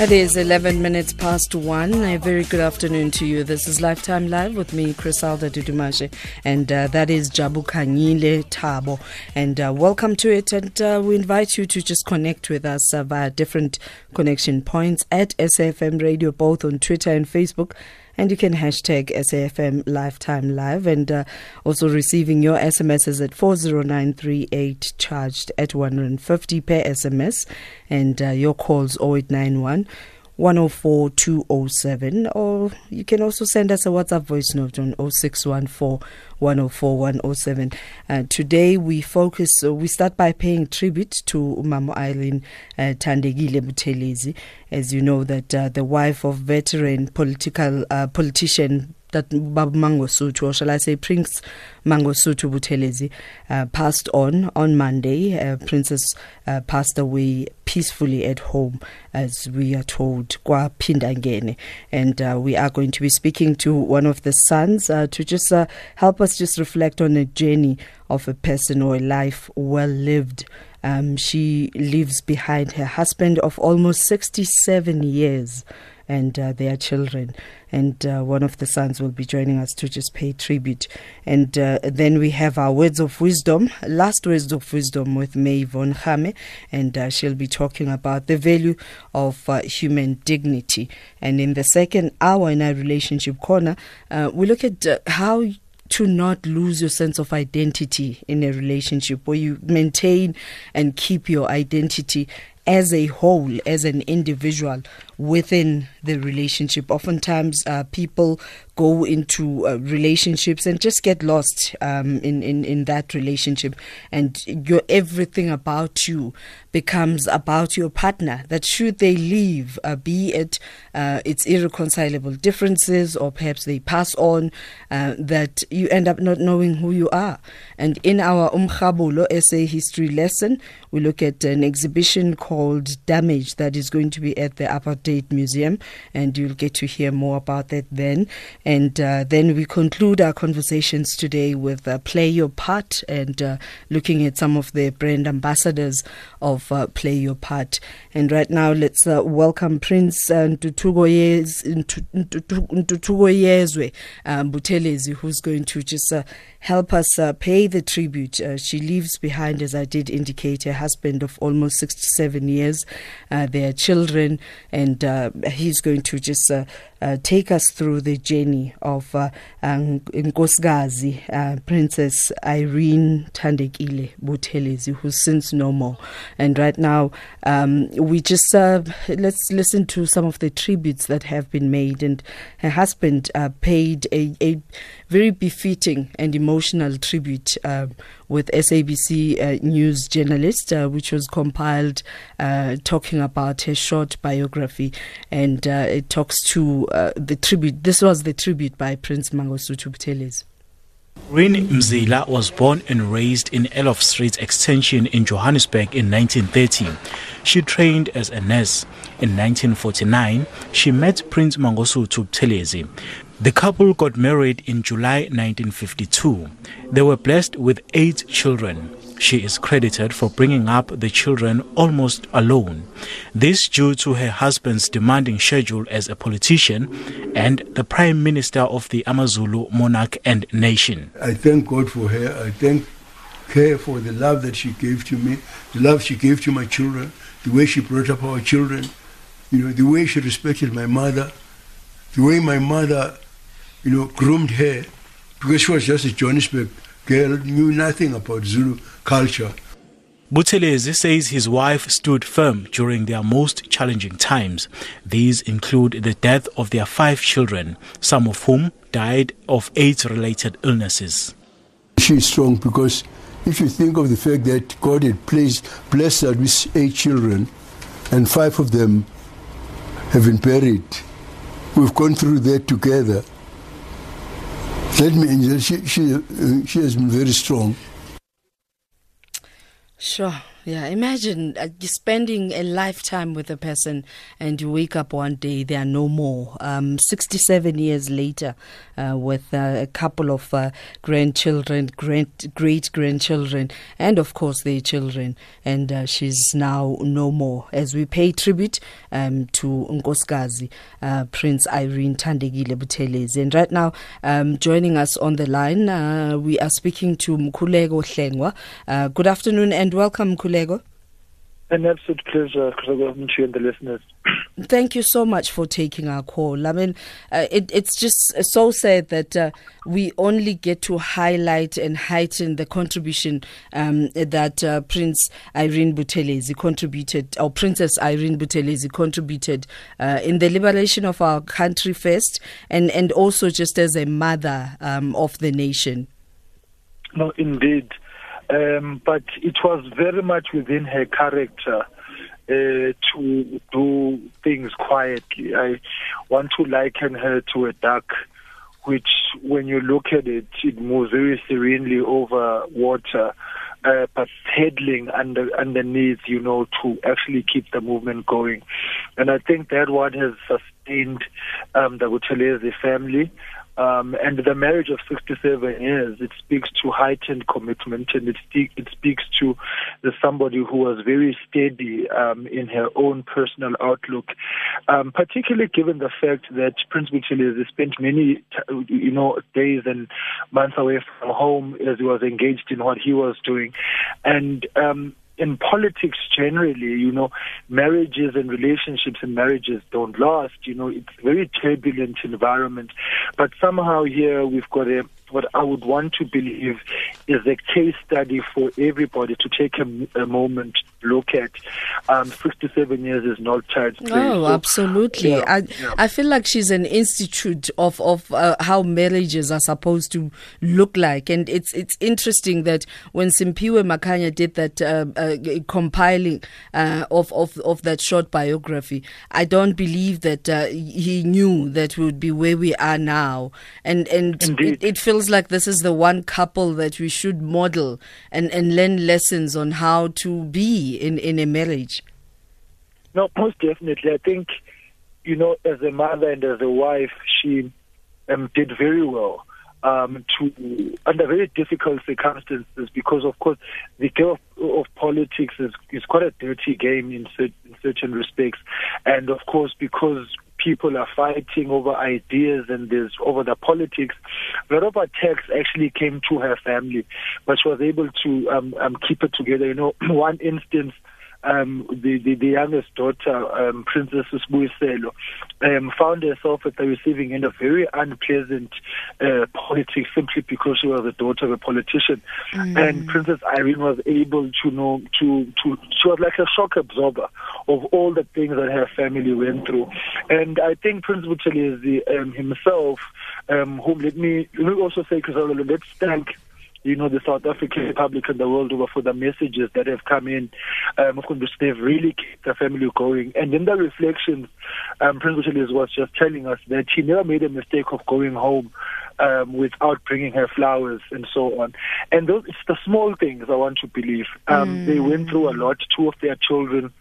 It is 11 minutes past one. A very good afternoon to you. This is Lifetime Live with me, Griselda Dudumashe, and uh, that is Jabu Kanyile Tabo. And uh, welcome to it. And uh, we invite you to just connect with us uh, via different connection points at SFM Radio, both on Twitter and Facebook and you can hashtag SAFM Lifetime Live and uh, also receiving your SMSs at 40938 charged at 150 per SMS and uh, your calls 0891 104 207 or you can also send us a WhatsApp voice note on 0614 104 107. Uh, today we focus, uh, we start by paying tribute to Umamo Eileen uh, Thandekile Buthelezi. As you know that uh, the wife of veteran political uh, politician that Babu Mangosuthu, or shall I say Prince Mangosuthu Buthelezi, uh, passed on on Monday. Uh, Princess uh, passed away peacefully at home, as we are told, KwaPhindangene. And uh, we are going to be speaking to one of the sons uh, to just uh, help us just reflect on a journey of a person or a life well lived. Um, she leaves behind her husband of almost 67 years and uh, their children. And uh, one of the sons will be joining us to just pay tribute. And uh, then we have our words of wisdom, last words of wisdom with May Von Hame, and uh, she'll be talking about the value of uh, human dignity. And in the second hour in our relationship corner, we look at how to not lose your sense of identity in a relationship where you maintain and keep your identity as a whole, as an individual within the relationship. Oftentimes, uh, people go into uh, relationships and just get lost um, in, in, in that relationship, and your everything about you becomes about your partner. That should they leave, uh, be it uh, it's irreconcilable differences, or perhaps they pass on, uh, that you end up not knowing who you are. And in our Umkhabulo essay history lesson, we look at an exhibition called Damage that is going to be at the Apartheid Museum, and you'll get to hear more about that then. And uh, then we conclude our conversations today with uh, Play Your Part and uh, looking at some of the brand ambassadors of uh, Play Your Part. And right now, let's uh, welcome Prince uh, Ntutugo Yezwe um, who's going to just help us uh, pay the tribute. Uh, she leaves behind, as I did indicate, a husband of almost 67 years, uh, their children, and uh, he's going to just uh, uh, take us through the journey of uh, um, Princess Irene Thandekile Buthelezi, who's since no more. And right now, um, we just let's listen to some of the tributes that have been made. And her husband paid a, a very befitting and emotional tribute uh, with SABC uh, News journalist, uh, which was compiled uh, talking about her short biography, and uh, it talks to uh, the tribute. This was the tribute by Prince Mangosuthu Buthelezi. Rini Mzila was born and raised in Eloff Street Extension in Johannesburg in 1930. She trained as a nurse. In 1949, she met Prince Mangosuthu Buthelezi. The couple got married in July 1952. They were blessed with eight children. She is credited for bringing up the children almost alone. This due to her husband's demanding schedule as a politician and the Prime Minister of the Amazulu monarch and nation. I thank God for her. I thank her for the love that she gave to me, the love she gave to my children, the way she brought up our children, you know, the way she respected my mother, the way my mother you know, groomed her because she was just a Johannesburg girl, knew nothing about Zulu culture. Buthelezi says his wife stood firm during their most challenging times. These include the death of their five children, some of whom died of AIDS related illnesses. She's strong because if you think of the fact that God had placed, blessed her with eight children and five of them have been buried, we've gone through that together. Let me, she, she, uh, she has been very strong. Sure. Yeah. Imagine uh, spending a lifetime with a person and you wake up one day, they are no more. Um, 67 years later, uh, with uh, a couple of uh, grandchildren, great, grandchildren, and of course their children. And uh, she's now no more. As we pay tribute um, to Nkosikazi, uh, Prince Irene Thandekile Buthelezi. And right now, um, joining us on the line, we are speaking to Mkhuleko Hlengwa. Good afternoon and welcome, An absolute pleasure, to you and the listeners. Thank you so much for taking our call. I mean, uh, it, it's just so sad that uh, we only get to highlight and heighten the contribution um, that uh, Prince Irene Buthelezi contributed, or Princess Irene Buthelezi contributed uh, in the liberation of our country first, and, and also just as a mother um, of the nation. No, indeed. Um, but it was very much within her character uh, to do things quietly. I want to liken her to a duck, which, when you look at it, it moves very serenely over water. Uh, but pedaling under underneath, you know, to actually keep the movement going, and I think that one has sustained um, the Buthelezi family. Um, and the marriage of 67 years, it speaks to heightened commitment and it, it speaks to the somebody who was very steady um, in her own personal outlook, um, particularly given the fact that Prince Buthelezi spent many, you know, days and months away from home as he was engaged in what he was doing. And um, in politics generally, you know, marriages and relationships and marriages don't last. You know, it's very turbulent environment. But somehow here we've got a what I would want to believe is a case study for everybody to take a, a moment look at. Um, 67 years is not child's play. Oh, so, absolutely. Yeah, I, yeah. I feel like she's an institute of, of uh, how marriages are supposed to look like. And it's it's interesting that when Simphiwe Makanya did that uh, uh, compiling uh, of, of, of that short biography, I don't believe that uh, he knew that we would be where we are now. And, and it, it feels feels like this is the one couple that we should model and, and learn lessons on how to be in, in a marriage. No, most definitely. I think, you know, as a mother and as a wife, she um, did very well. Um, to under very difficult circumstances because of course the game of, of politics is, is quite a dirty game in, in certain respects and of course because people are fighting over ideas and there's over the politics. A lot of attacks actually came to her family, but she was able to um, um, keep it together. You know, one instance um, the, the, the youngest daughter, um, Princess Sibuyiselwe, um, found herself at the receiving end of very unpleasant uh, politics simply because she was the daughter of a politician. Mm. And Princess Irene was able to know, to, to, she was like a shock absorber of all the things that her family went through. And I think Prince Buthelezi um, himself, um, whom let me, let me also say, because let's thank you know, the South African Republic and the world over for the messages that have come in. Um, course, they've really kept the family going. And in the reflections, um, Prince was just telling us that she never made a mistake of going home um, without bringing her flowers and so on. And those, it's the small things I want to believe. Um, mm. They went through a lot. Two of their children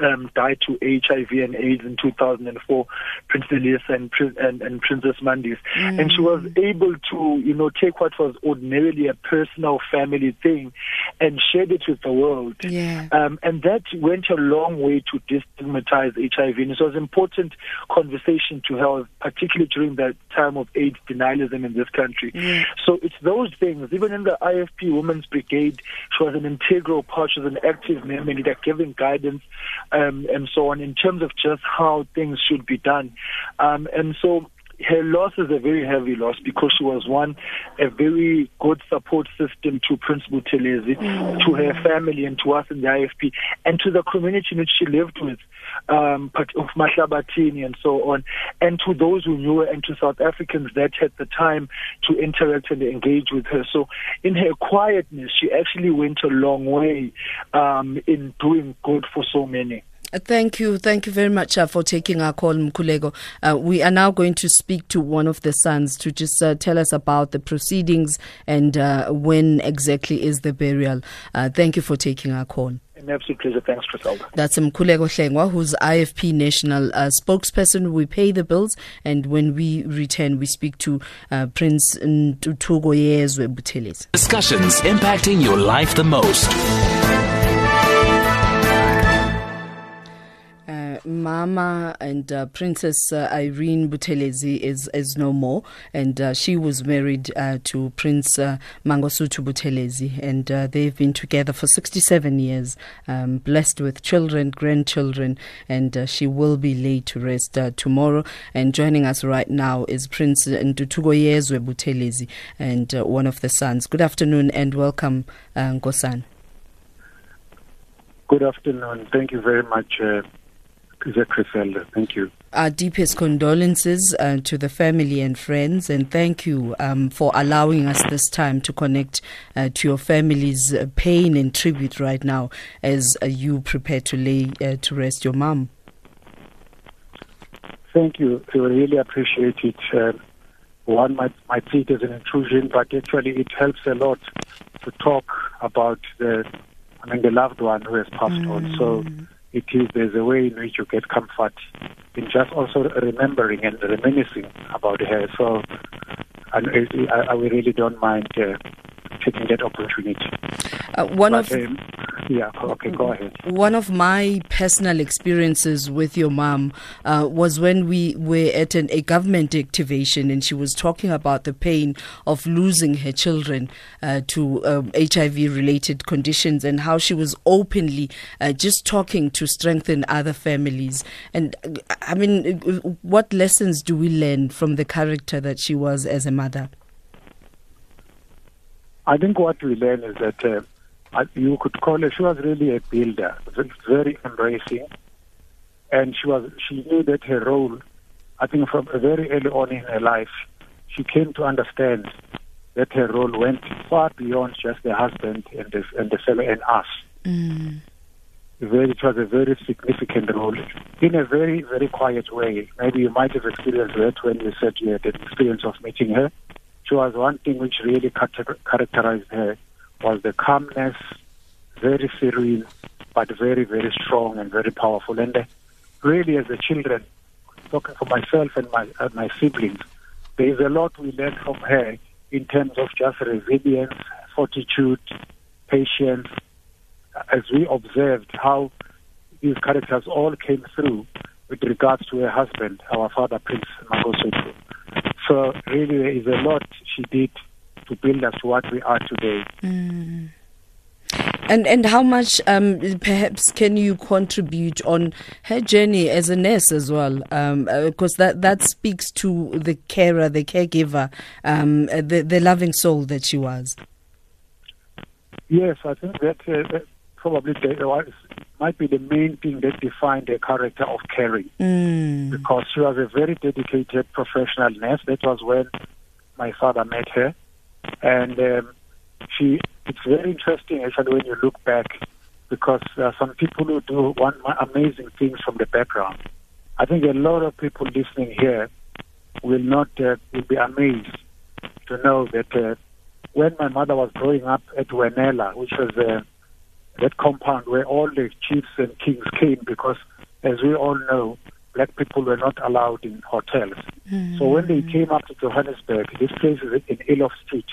um, died to HIV and AIDS in 2004, Prince Elias and, and, and Princess Mandis. Mm. And she was able to, you know, take what was ordinarily a personal family thing and shared it with the world. Yeah. Um, and that went a long way to destigmatize HIV. And it was an important conversation to have, particularly during that time of AIDS denialism in this country. Yeah. So it's those things. Even in the IFP Women's Brigade, she was an integral part, she was an active member, giving guidance um, and so on in terms of just how things should be done. Um, and so her loss is a very heavy loss because she was one, a very good support system to Prince Buthelezi, mm. to her family and to us in the IFP, and to the community in which she lived with, um, of Mahlabatini and so on, and to those who knew her and to South Africans that had the time to interact and engage with her. So in her quietness, she actually went a long way um, in doing good for so many. Uh, thank you. Thank you very much uh, for taking our call, Mkhuleko. Uh, we are now going to speak to one of the sons to just uh, tell us about the proceedings and uh, when exactly is the burial. Uh, thank you for taking our call. An absolute pleasure. Thanks, Griselda. That's Mkhuleko Hlengwa, who's IFP National uh, spokesperson. We pay the bills, and when we return, we speak to uh, Prince Ntuthukoyezwe Buthelezi. Discussions impacting your life the most. Mama and uh, Princess uh, Irene Buthelezi is is no more, and uh, she was married uh, to Prince uh, Mangosuthu Buthelezi, and uh, they've been together for 67 years, um, blessed with children, grandchildren, and uh, she will be laid to rest uh, tomorrow. And joining us right now is Prince Ntuthukoyezwe Buthelezi, and uh, one of the sons. Good afternoon and welcome, uh, Nkosana. Good afternoon. Thank you very much. Uh, Griselda. Thank you. Our deepest condolences uh, to the family and friends, and thank you um, for allowing us this time to connect uh, to your family's uh, pain and tribute right now as uh, you prepare to lay uh, to rest your mom. Thank you. I really appreciate it. Uh, one might, might see it as an intrusion, but actually it helps a lot to talk about the, I mean, the loved one who has passed mm. on. So it is there's a way in which you get comfort in just also remembering and reminiscing about her. So, and I, I really don't mind uh, taking that opportunity. Uh, one But, of um, yeah, okay, go ahead. One of my personal experiences with your mom uh, was when we were at an, a government activation and she was talking about the pain of losing her children uh, to um, HIV related conditions and how she was openly uh, just talking to strengthen other families. And I mean, what lessons do we learn from the character that she was as a mother? I think what we learn is that uh, I- you could call her. She was really a builder, very embracing, and she was. She knew that her role. I think from very early on in her life, she came to understand that her role went far beyond just the husband and the and the fellow and us. Mm. Very, it was a very significant role in a very, very quiet way. Maybe you might have experienced that when you said you had the experience of meeting her. She was one thing which really characterized her was the calmness, very serene, but very, very strong and very powerful. And uh, really, as the children, talking for myself and my and my siblings, there is a lot we learned from her in terms of just resilience, fortitude, patience. As we observed how these characters all came through with regards to her husband, our father, Prince Mangosuthu. So really, there is a lot she did to build us to what we are today. And and how much um, perhaps can you contribute on her journey as a nurse as well? Because that that speaks to the carer, the caregiver, um, uh, the the loving soul that she was. Yes, I think that, uh, that probably the, might be the main thing that defined the character of caring. Mm. because she was a very dedicated professional nurse. That was when my father met her, and um, she. It's very interesting actually when you look back, because there are some people who do one amazing things from the background. I think a lot of people listening here will not uh, will be amazed to know that uh, when my mother was growing up at Wenela, which was uh, that compound where all the chiefs and kings came, because as we all know, black people were not allowed in hotels. So when they came up to Johannesburg, this place is in Eloff Street.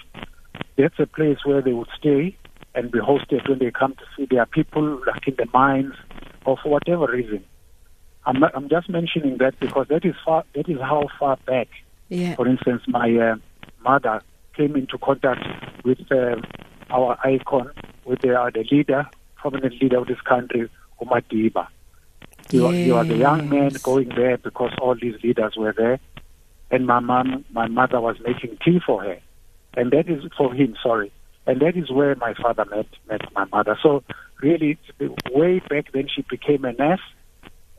That's a place where they would stay and be hosted when they come to see their people, like in the mines, or for whatever reason. I'm, not- I'm just mentioning that because that is far. That is how far back Yeah. for instance, my uh, mother came into contact with uh, our icon, with the, uh, the leader, prominent leader of this country, Umadiba. He, was, he was a young man going there because all these leaders were there, and my mom, my mother was making tea for her, and that is for him. Sorry, and that is where my father met met my mother. So really, way back then, she became a nurse,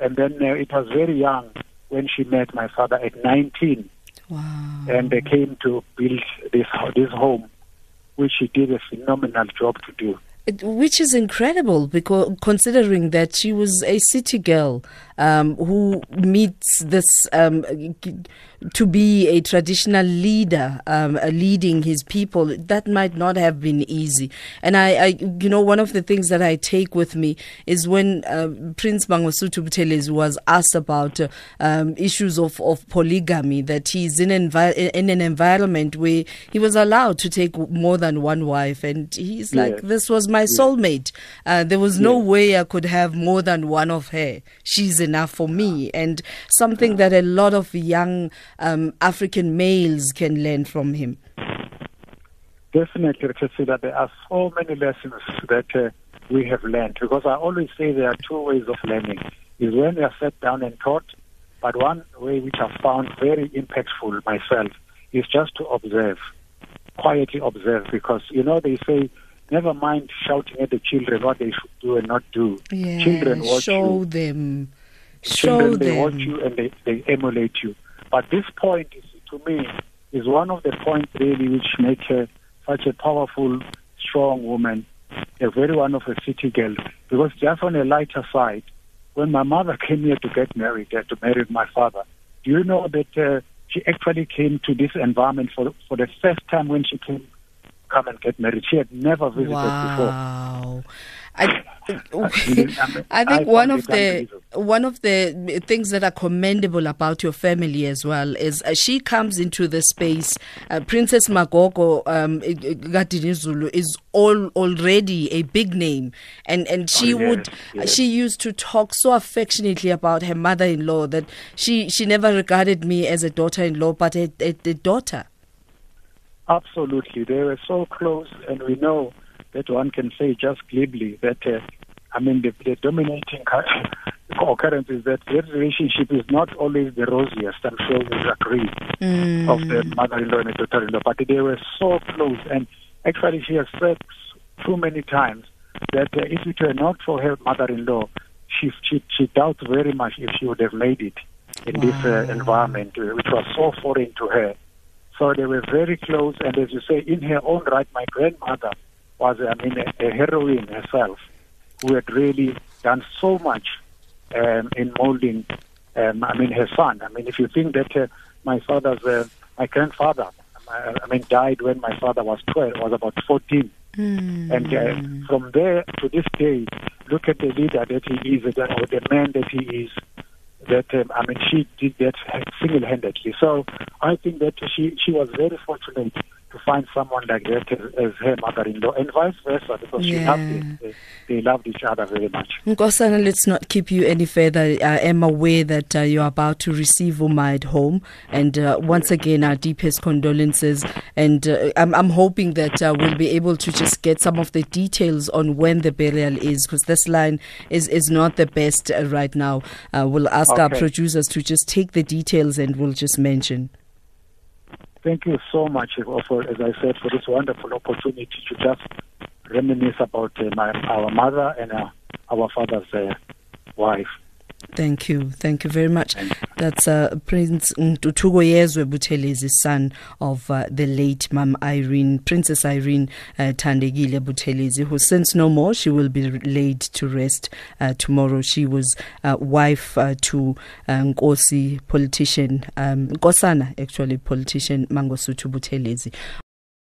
and then uh, it was very young when she met my father at 19 Wow. and they came to build this this home, which she did a phenomenal job to do. Which is incredible because considering that she was a city girl um, who meets this um, to be a traditional leader, um, uh, leading his people. That might not have been easy. And I, I, you know, one of the things that I take with me is when uh, Prince Mangosuthu Buthelezi was asked about uh, um, issues of, of polygamy, that he's in, envi- in an environment where he was allowed to take more than one wife, and he's like, Yes. "This was my soulmate. Uh, there was no way I could have more than one of her. She's enough for me." And something that a lot of young um, African males can learn from him. Definitely, Priscilla, there are so many lessons that uh, we have learned because I always say there are two ways of learning. Is when we are sat down and taught, but one way which I found very impactful myself is just to observe, quietly observe, because you know they say, never mind shouting at the children what they should do and not do. children watch show you. them, show children they them. watch you and they, they emulate you. But this point is to me is one of the points really which make her such a powerful, strong woman, a very one of a city girl. Because just on a lighter side, when my mother came here to get married, uh, to marry my father, do you know that uh, she actually came to this environment for for the first time when she came come and get married. She had never visited before. Wow. I, I I think one of the one of the things that are commendable about your family as well is uh, she comes into the space. Uh, Princess Magogo um, Zulu is all already a big name, and and she Oh, yes, would yes. she used to talk so affectionately about her mother-in-law that she she never regarded me as a daughter-in-law but a, a, a daughter. Absolutely. They were so close, and we know that one can say just glibly that, uh, I mean, the, the dominating cu- occurrence is that their relationship is not always the rosiest, I'm sure you agree, of the mother-in-law and the daughter-in-law, but they were so close. And actually, she has said too many times that uh, if it were not for her mother-in-law, she, she, she doubts very much if she would have made it in this uh, environment, uh, which was so foreign to her. So they were very close, and as you say, in her own right, my grandmother was, I mean, a, a heroine herself, who had really done so much um, in molding, um, I mean, her son. I mean, if you think that uh, my father's, uh, my grandfather, I, I mean, died when my father was 12, was about 14. And uh, from there to this day, look at the leader that he is, or the man that he is. That um, I mean, she did that single-handedly. So I think that she she was very fortunate find someone like that as, as her mother-in-law, and vice versa, because she loved it. They, they loved each other very much. Nkosana, let's not keep you any further. I am aware that uh, you're about to receive Uma at home. And uh, once again, our deepest condolences. And uh, I'm, I'm hoping that uh, we'll be able to just get some of the details on when the burial is, because this line is, is not the best uh, right now. Uh, we'll ask our producers to just take the details and we'll just mention. Thank you so much uh, for, as I said, for this wonderful opportunity to just reminisce about uh, my, our mother and uh, our father's uh, wife. Thank you. Thank you very much. That's uh, Prince Ntuthukoyezwe Buthelezi, son of uh, the late Mam Irene, Princess Irene uh, Thandekile Buthelezi, who since no more, she will be laid to rest uh, tomorrow. She was uh, wife uh, to uh, Nkosi politician, um, actually, politician Mangosuthu Buthelezi.